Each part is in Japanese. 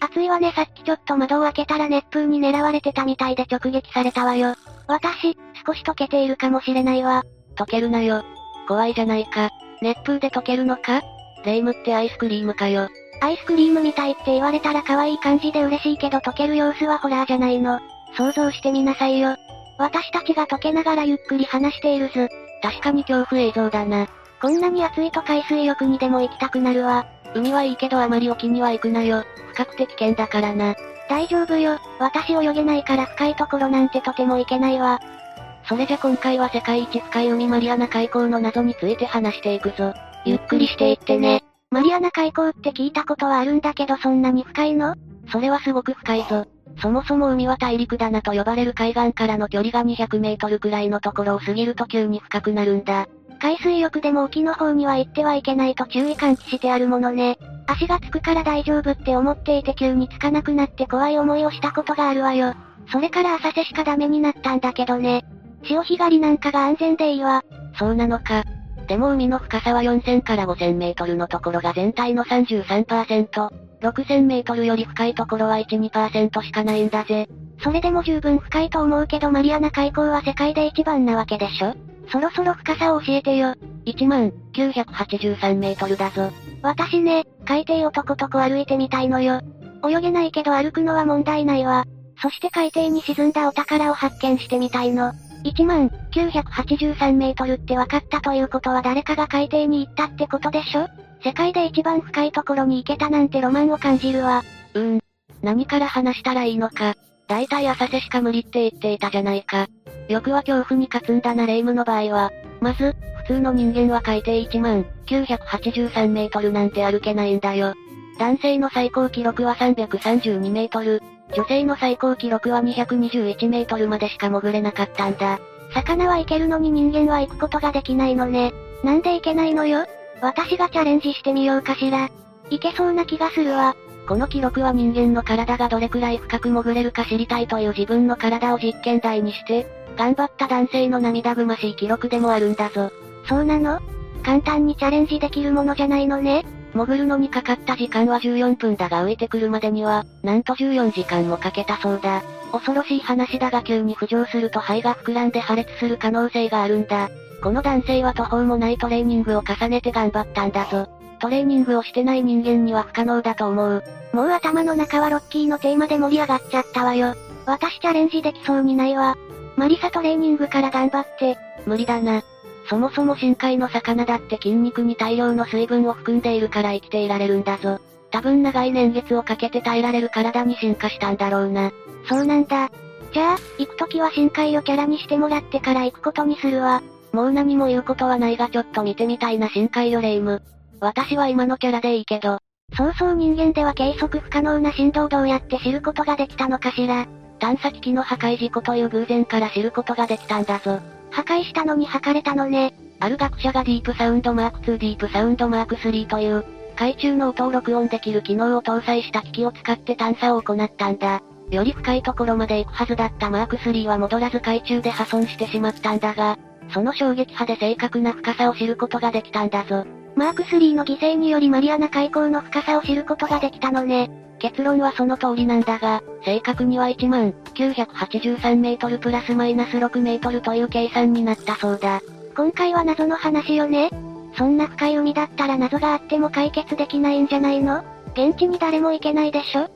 暑いわねさっきちょっと窓を開けたら熱風に狙われてたみたいで直撃されたわよ。私、少し溶けているかもしれないわ。溶けるなよ。怖いじゃないか。熱風で溶けるのか？レイムってアイスクリームかよ。アイスクリームみたいって言われたら可愛い感じで嬉しいけど溶ける様子はホラーじゃないの。想像してみなさいよ。私たちが溶けながらゆっくり話しているず。確かに恐怖映像だな。こんなに暑いと海水浴にでも行きたくなるわ。海はいいけどあまり沖には行くなよ。深くて危険だからな。大丈夫よ。私泳げないから深いところなんてとても行けないわ。それじゃ今回は世界一深い海マリアナ海溝の謎について話していくぞ。ゆっくりしていってね。マリアナ海溝って聞いたことはあるんだけどそんなに深いの？それはすごく深いぞ。そもそも海は大陸棚と呼ばれる海岸からの距離が200メートルくらいのところを過ぎると急に深くなるんだ。海水浴でも沖の方には行ってはいけないと注意喚起してあるものね。足がつくから大丈夫って思っていて急につかなくなって怖い思いをしたことがあるわよ。それから浅瀬しかダメになったんだけどね。潮干狩りなんかが安全でいいわ。そうなのか。でも海の深さは4000から5000メートルのところが全体の33%、6000メートルより深いところは1、2%しかないんだぜ。それでも十分深いと思うけどマリアナ海溝は世界で一番なわけでしょ？そろそろ深さを教えてよ。1万983メートルだぞ。私ね、海底をとことこ歩いてみたいのよ。泳げないけど歩くのは問題ないわ。そして海底に沈んだお宝を発見してみたいの。1万983メートルって分かったということは誰かが海底に行ったってことでしょ？世界で一番深いところに行けたなんてロマンを感じるわ。うーん。何から話したらいいのか。大体浅瀬しか無理って言っていたじゃないか。欲は恐怖に勝つんだなレイムの場合は。まず、普通の人間は海底1万983メートルなんて歩けないんだよ。男性の最高記録は332メートル、女性の最高記録は221メートルまでしか潜れなかったんだ。魚は行けるのに人間は行くことができないのね。なんで行けないのよ？私がチャレンジしてみようかしら。いけそうな気がするわ。この記録は人間の体がどれくらい深く潜れるか知りたいという自分の体を実験台にして、頑張った男性の涙ぐましい記録でもあるんだぞ。そうなの？簡単にチャレンジできるものじゃないのね。潜るのにかかった時間は14分だが浮いてくるまでには、なんと14時間もかけたそうだ。恐ろしい話だが急に浮上すると肺が膨らんで破裂する可能性があるんだ。この男性は途方もないトレーニングを重ねて頑張ったんだぞ。トレーニングをしてない人間には不可能だと思う。もう頭の中はロッキーのテーマで盛り上がっちゃったわよ。私チャレンジできそうにないわ。マリサトレーニングから頑張って。無理だな。そもそも深海の魚だって筋肉に大量の水分を含んでいるから生きていられるんだぞ。多分長い年月をかけて耐えられる体に進化したんだろうな。そうなんだ。じゃあ、行くときは深海をキャラにしてもらってから行くことにするわ。もう何も言うことはないがちょっと見てみたいな深海よレイム。私は今のキャラでいいけど。そうそう人間では計測不可能な振動をどうやって知ることができたのかしら。探査機器の破壊事故という偶然から知ることができたんだぞ。破壊したのに測れたのね。ある学者がディープサウンドマーク2ディープサウンドマーク3という、海中の音を録音できる機能を搭載した機器を使って探査を行ったんだ。より深いところまで行くはずだったマーク3は戻らず海中で破損してしまったんだが、その衝撃波で正確な深さを知ることができたんだぞ。マーク3の犠牲によりマリアナ海溝の深さを知ることができたのね。結論はその通りなんだが、正確には1万983メートルプラスマイナス6メートルという計算になったそうだ。今回は謎の話よねそんな深い海だったら謎があっても解決できないんじゃないの？現地に誰も行けないでしょ？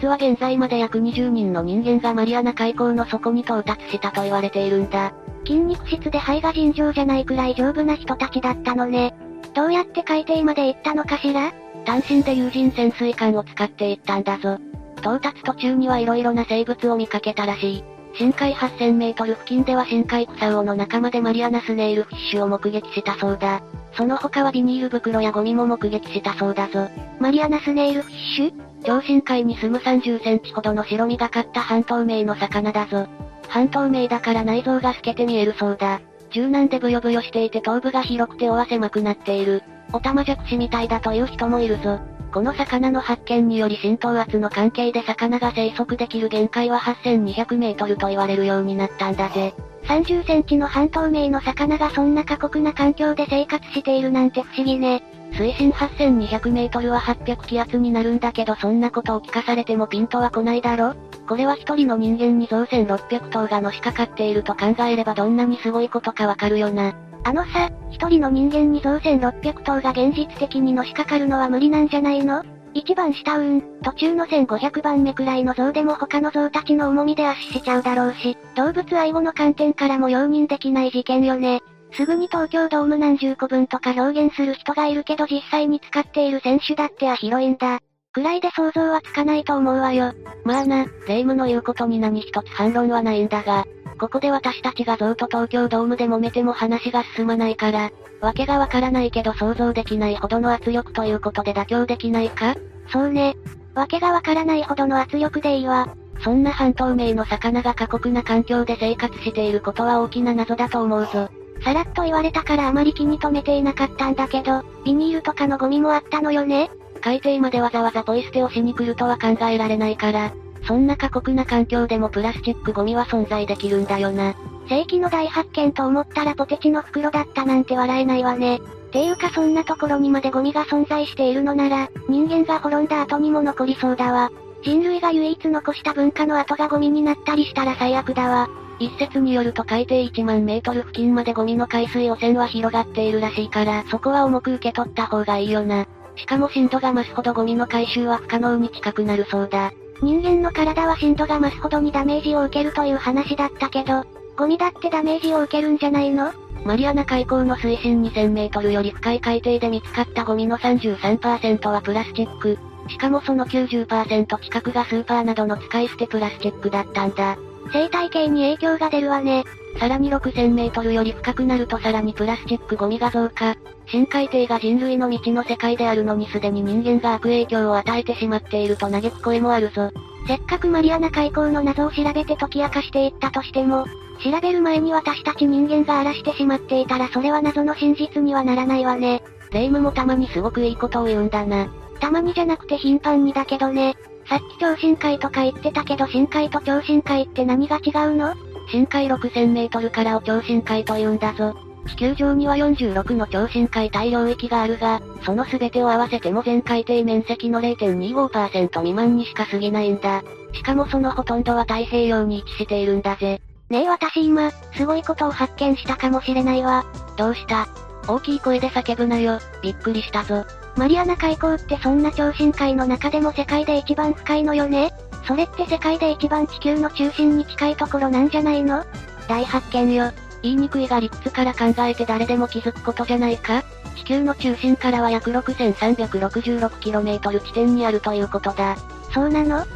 実は現在まで約20人の人間がマリアナ海溝の底に到達したと言われているんだ。筋肉質で肺が尋常じゃないくらい丈夫な人たちだったのね。どうやって海底まで行ったのかしら？単身で有人潜水艦を使って行ったんだぞ。到達途中には色々な生物を見かけたらしい。深海8000メートル付近では深海草魚の仲間でマリアナスネイルフィッシュを目撃したそうだ。その他はビニール袋やゴミも目撃したそうだぞ。マリアナスネイルフィッシュ？超深海に住む30センチほどの白身がかった半透明の魚だぞ。半透明だから内臓が透けて見えるそうだ。柔軟でブヨブヨしていて頭部が広くて尾は狭くなっている。オタマジャクシみたいだという人もいるぞ。この魚の発見により浸透圧の関係で魚が生息できる限界は8200メートルと言われるようになったんだぜ。30センチの半透明の魚がそんな過酷な環境で生活しているなんて不思議ね。水深8200メートルは800気圧になるんだけどそんなことを聞かされてもピンとは来ないだろこれは一人の人間に造船600頭がのしかかっていると考えればどんなにすごいことかわかるよな。あのさ、一人の人間に造船600頭が現実的にのしかかるのは無理なんじゃないの？一番下運、途中の1500番目くらいの像でも他の像たちの重みで圧死しちゃうだろうし、動物愛護の観点からも容認できない事件よね。すぐに東京ドーム何十個分とか表現する人がいるけど実際に使っている選手だっては広いんだ。くらいで想像はつかないと思うわよ。まあな、霊夢の言うことに何一つ反論はないんだが、ここで私たちが像と東京ドームで揉めても話が進まないから、わけがわからないけど想像できないほどの圧力ということで妥協できないか？そうね。わけがわからないほどの圧力でいいわ。そんな半透明の魚が過酷な環境で生活していることは大きな謎だと思うぞ。さらっと言われたからあまり気に留めていなかったんだけど、ビニールとかのゴミもあったのよね海底までわざわざポイ捨てをしに来るとは考えられないから、そんな過酷な環境でもプラスチックゴミは存在できるんだよな。世紀の大発見と思ったらポテチの袋だったなんて笑えないわね。ていうかそんなところにまでゴミが存在しているのなら、人間が滅んだ後にも残りそうだわ。人類が唯一残した文化の後がゴミになったりしたら最悪だわ。一説によると海底1万メートル付近までゴミの海水汚染は広がっているらしいから、そこは重く受け取った方がいいよな。しかも深度が増すほどゴミの回収は不可能に近くなるそうだ。人間の体は深度が増すほどにダメージを受けるという話だったけど、ゴミだってダメージを受けるんじゃないの？マリアナ海溝の水深2000メートルより深い海底で見つかったゴミの33%はプラスチック。しかもその90%近くがスーパーなどの使い捨てプラスチックだったんだ。生態系に影響が出るわね。さらに6000メートルより深くなるとさらにプラスチックゴミが増加。深海底が人類の未知の世界であるのにすでに人間が悪影響を与えてしまっていると嘆く声もあるぞ。せっかくマリアナ海溝の謎を調べて解き明かしていったとしても、調べる前に私たち人間が荒らしてしまっていたらそれは謎の真実にはならないわね。霊夢もたまにすごくいいことを言うんだな。たまにじゃなくて頻繁にだけどね。さっき超深海とか言ってたけど深海と超深海って何が違うの？深海6000メートルからを超深海と言うんだぞ。地球上には46の超深海大領域があるが、その全てを合わせても全海底面積の0.25%未満にしか過ぎないんだ。しかもそのほとんどは太平洋に位置しているんだぜ。ねえ私今、すごいことを発見したかもしれないわ。どうした？大きい声で叫ぶなよ、びっくりしたぞ。マリアナ海溝ってそんな超深海の中でも世界で一番深いのよね？それって世界で一番地球の中心に近いところなんじゃないの？大発見よ。言いにくいが理屈から考えて誰でも気づくことじゃないか？地球の中心からは約 6366km 地点にあるということだ。そうなの？あっ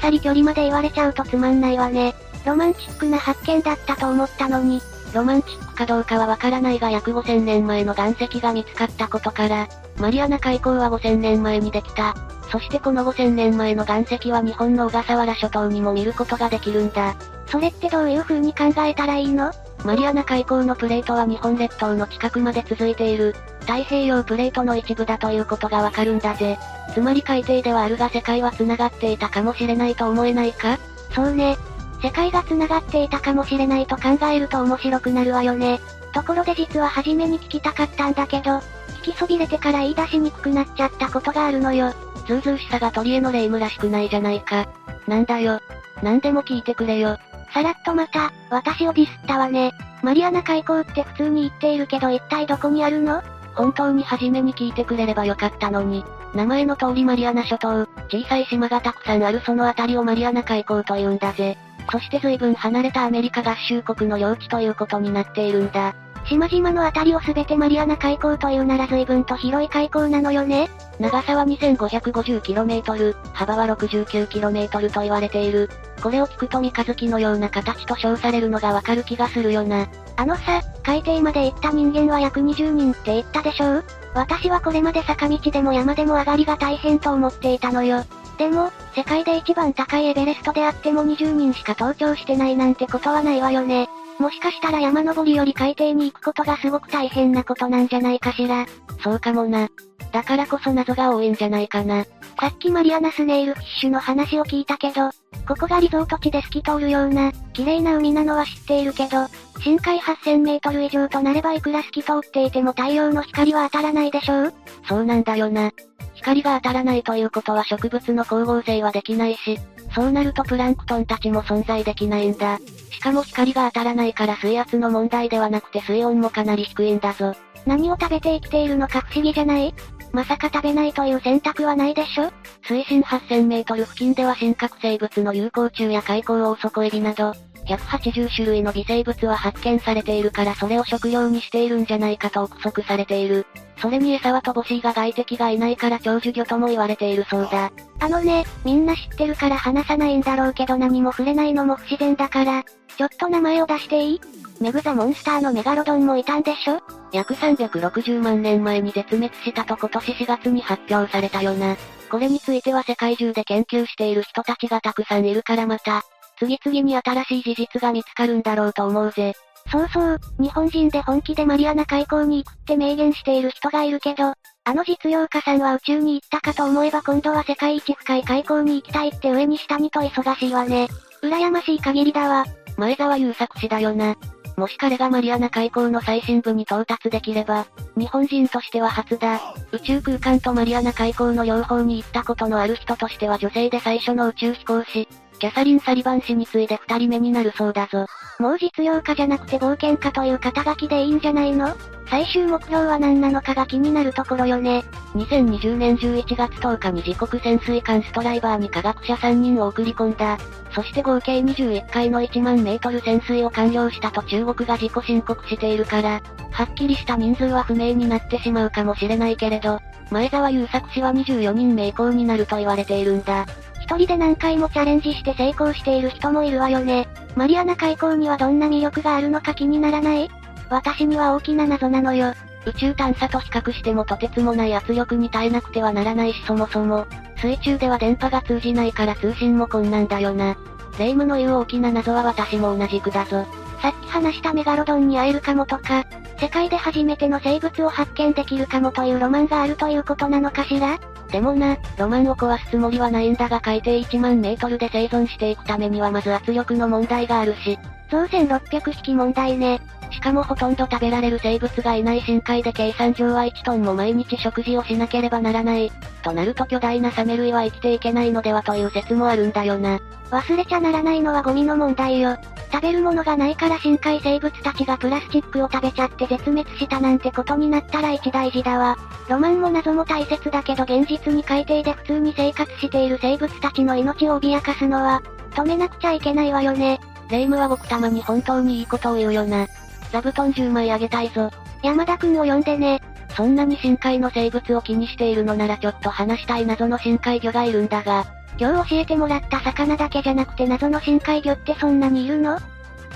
さり距離まで言われちゃうとつまんないわね。ロマンチックな発見だったと思ったのに。ロマンチックかどうかはわからないが約5000年前の岩石が見つかったことから、マリアナ海溝は5000年前にできた。そしてこの5000年前の岩石は日本の小笠原諸島にも見ることができるんだ。それってどういう風に考えたらいいの？マリアナ海溝のプレートは日本列島の近くまで続いている、太平洋プレートの一部だということがわかるんだぜ。つまり海底ではあるが世界は繋がっていたかもしれないと思えないか？そうね。世界が繋がっていたかもしれないと考えると面白くなるわよね。ところで実は初めに聞きたかったんだけど、聞きそびれてから言い出しにくくなっちゃったことがあるのよ。ずうずうしさが鳥への霊夢らしくないじゃないか。なんだよ。なんでも聞いてくれよ。さらっとまた、私をディスったわね。マリアナ海溝って普通に言っているけど一体どこにあるの？本当に初めに聞いてくれればよかったのに。名前の通りマリアナ諸島、小さい島がたくさんあるその辺りをマリアナ海溝と言うんだぜ。そして随分離れたアメリカ合衆国の領地ということになっているんだ。島々の辺りをすべてマリアナ海溝というなら随分と広い海溝なのよね。長さは 2550km、幅は 69km と言われている。これを聞くと三日月のような形と称されるのがわかる気がするよな。あのさ、海底まで行った人間は約20人って言ったでしょう？私はこれまで坂道でも山でも上がりが大変と思っていたのよ。でも、世界で一番高いエベレストであっても20人しか登頂してないなんてことはないわよね。もしかしたら山登りより海底に行くことがすごく大変なことなんじゃないかしら。そうかもな。だからこそ謎が多いんじゃないかな。さっきマリアナスネイルフィッシュの話を聞いたけど、ここがリゾート地で透き通るような、綺麗な海なのは知っているけど、深海8000メートル以上となればいくら透き通っていても太陽の光は当たらないでしょう？そうなんだよな。光が当たらないということは植物の光合成はできないし、そうなるとプランクトンたちも存在できないんだ。しかも光が当たらないから水圧の問題ではなくて水温もかなり低いんだぞ。何を食べて生きているのか不思議じゃない？まさか食べないという選択はないでしょ？水深8000メートル付近では深核生物の有効虫や海溝オオソコエビなど、180種類の微生物は発見されているからそれを食料にしているんじゃないかと憶測されている。それに餌は乏しいが外敵がいないから長寿魚とも言われているそうだ。あのね、みんな知ってるから話さないんだろうけど何も触れないのも不自然だから、ちょっと名前を出していい？メグザモンスターのメガロドンもいたんでしょ？約360万年前に絶滅したと今年4月に発表されたよな。これについては世界中で研究している人たちがたくさんいるからまた、次々に新しい事実が見つかるんだろうと思うぜ。そうそう、日本人で本気でマリアナ海溝に行くって明言している人がいるけど、あの実業家さんは宇宙に行ったかと思えば今度は世界一深い海溝に行きたいって上に下にと忙しいわね。羨ましい限りだわ。前澤友作氏だよな。もし彼がマリアナ海溝の最深部に到達できれば、日本人としては初だ。宇宙空間とマリアナ海溝の両方に行ったことのある人としては女性で最初の宇宙飛行士、キャサリン・サリバン氏に次いで二人目になるそうだぞ。もう実用家じゃなくて冒険家という肩書きでいいんじゃないの？最終目標は何なのかが気になるところよね。2020年11月10日に自国潜水艦ストライバーに科学者3人を送り込んだ。そして合計21回の1万メートル潜水を完了したと中国が自己申告しているから、はっきりした人数は不明になってしまうかもしれないけれど、前澤友作氏は24人名工になると言われているんだ。一人で何回もチャレンジして成功している人もいるわよね。マリアナ海溝にはどんな魅力があるのか気にならない？私には大きな謎なのよ。宇宙探査と比較してもとてつもない圧力に耐えなくてはならないしそもそも、水中では電波が通じないから通信も困難だよな。霊夢の言う大きな謎は私も同じくだぞ。さっき話したメガロドンに会えるかもとか、世界で初めての生物を発見できるかもというロマンがあるということなのかしら？でもな、ロマンを壊すつもりはないんだが海底1万メートルで生存していくためにはまず圧力の問題があるし。造船600匹問題ね。しかもほとんど食べられる生物がいない深海で計算上は1トンも毎日食事をしなければならない。となると巨大なサメ類は生きていけないのではという説もあるんだよな。忘れちゃならないのはゴミの問題よ。食べるものがないから深海生物たちがプラスチックを食べちゃって絶滅したなんてことになったら一大事だわ。ロマンも謎も大切だけど現実に海底で普通に生活している生物たちの命を脅かすのは、止めなくちゃいけないわよね。霊夢は僕たまに本当にいいことを言うよな。座布団10枚あげたいぞ。山田くんを呼んでね。そんなに深海の生物を気にしているのならちょっと話したい謎の深海魚がいるんだが、今日教えてもらった魚だけじゃなくて謎の深海魚ってそんなにいるの？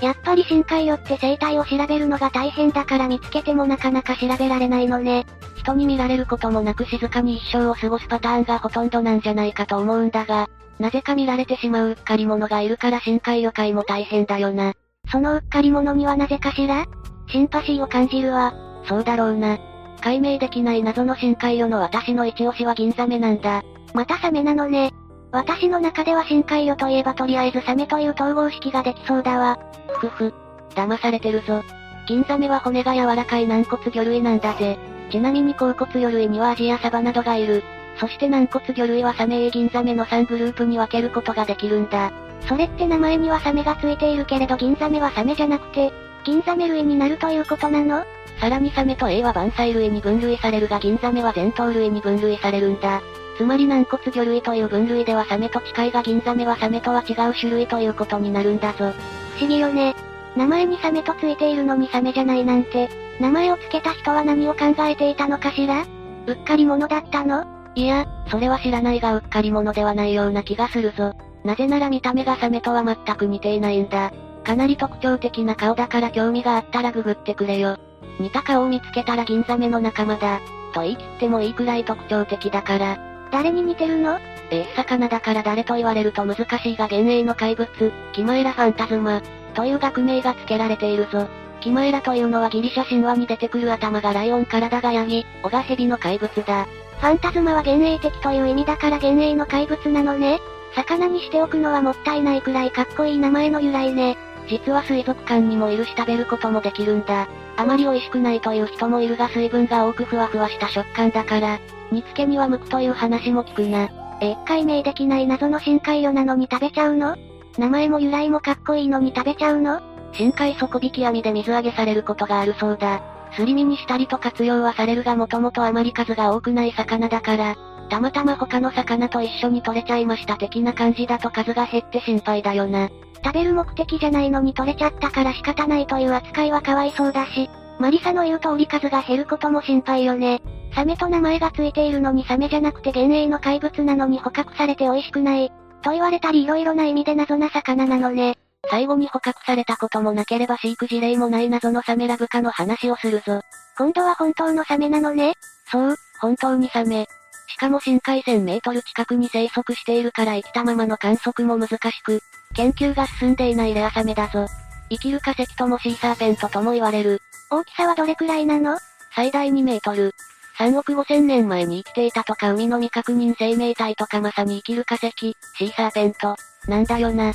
やっぱり深海魚って生態を調べるのが大変だから見つけてもなかなか調べられないのね。人に見られることもなく静かに一生を過ごすパターンがほとんどなんじゃないかと思うんだが、なぜか見られてしまううっかり者がいるから深海魚界も大変だよな。そのうっかり者にはなぜかしら？シンパシーを感じるわ。そうだろうな。解明できない謎の深海魚の私の一押しは銀ザメなんだ。またサメなのね。私の中では深海魚といえばとりあえずサメという統合式ができそうだわ。ふふ。騙されてるぞ。銀ザメは骨が柔らかい軟骨魚類なんだぜ。ちなみに甲骨魚類にはアジやサバなどがいる。そして軟骨魚類はサメエ銀ザメの3グループに分けることができるんだ。それって名前にはサメがついているけれど銀ザメはサメじゃなくて、銀ザメ類になるということなの？さらにサメと A は万歳類に分類されるが銀ザメは全頭類に分類されるんだ。つまり軟骨魚類という分類ではサメと近いが銀ザメはサメとは違う種類ということになるんだぞ。不思議よね。名前にサメとついているのにサメじゃないなんて、名前を付けた人は何を考えていたのかしら？うっかり者だったの？いや、それは知らないがうっかり者ではないような気がするぞ。なぜなら見た目がサメとは全く似ていないんだ。かなり特徴的な顔だから興味があったらググってくれよ。似た顔を見つけたら銀ザメの仲間だ。と言い切ってもいいくらい特徴的だから。誰に似てるの？えー、魚だから誰と言われると難しいが幻影の怪物、キマエラファンタズマ、という学名が付けられているぞ。キマエラというのはギリシャ神話に出てくる頭がライオン体がヤギ、尾が蛇の怪物だ。ファンタズマは幻影的という意味だから幻影の怪物なのね。魚にしておくのはもったいないくらいかっこいい名前の由来ね。実は水族館にもいるし食べることもできるんだ。あまり美味しくないという人もいるが水分が多くふわふわした食感だから、煮付けには向くという話も聞くな。え、解明できない謎の深海魚なのに食べちゃうの？名前も由来もかっこいいのに食べちゃうの？深海底引き網で水揚げされることがあるそうだ。すり身にしたりと活用はされるがもともとあまり数が多くない魚だから、たまたま他の魚と一緒に取れちゃいました的な感じだと数が減って心配だよな。食べる目的じゃないのに取れちゃったから仕方ないという扱いはかわいそうだし、マリサの言う通り数が減ることも心配よね。サメと名前がついているのにサメじゃなくて幻影の怪物なのに捕獲されて美味しくない。と言われたり色々な意味で謎な魚なのね。最後に捕獲されたこともなければ飼育事例もない謎のサメラブカの話をするぞ。今度は本当のサメなのねそう、本当にサメ。しかも深海1000メートル近くに生息しているから生きたままの観測も難しく、研究が進んでいないレアサメだぞ。生きる化石ともシーサーペントとも言われる。大きさはどれくらいなの？最大2メートル。3億5千年前に生きていたとか海の未確認生命体とかまさに生きる化石、シーサーペント。なんだよな。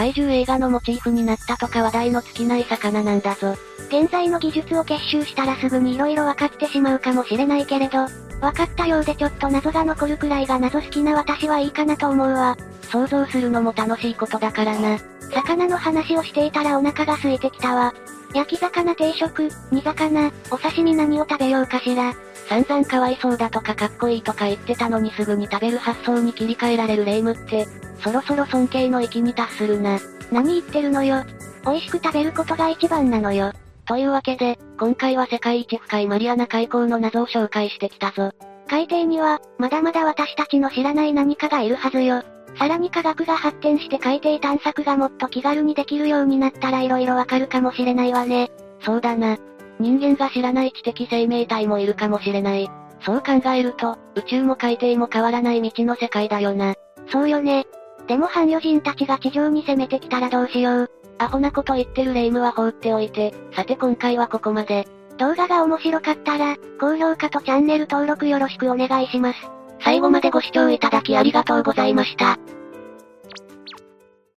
怪獣映画のモチーフになったとか話題の尽きない魚なんだぞ。現在の技術を結集したらすぐに色々分かってしまうかもしれないけれど、分かったようでちょっと謎が残るくらいが謎好きな私はいいかなと思うわ。想像するのも楽しいことだからな。魚の話をしていたらお腹が空いてきたわ。焼き魚定食、煮魚、お刺身何を食べようかしら。散々かわいそうだとかかっこいいとか言ってたのにすぐに食べる発想に切り替えられるレイムって、そろそろ尊敬の域に達するな。何言ってるのよ。美味しく食べることが一番なのよ。というわけで、今回は世界一深いマリアナ海溝の謎を紹介してきたぞ。海底には、まだまだ私たちの知らない何かがいるはずよ。さらに科学が発展して海底探索がもっと気軽にできるようになったら色々わかるかもしれないわね。そうだな。人間が知らない知的生命体もいるかもしれない。そう考えると、宇宙も海底も変わらない未知の世界だよな。そうよね。でも半魚人たちが地上に攻めてきたらどうしよう。アホなこと言ってるレイムは放っておいて、さて今回はここまで。動画が面白かったら、高評価とチャンネル登録よろしくお願いします。最後までご視聴いただきありがとうございました。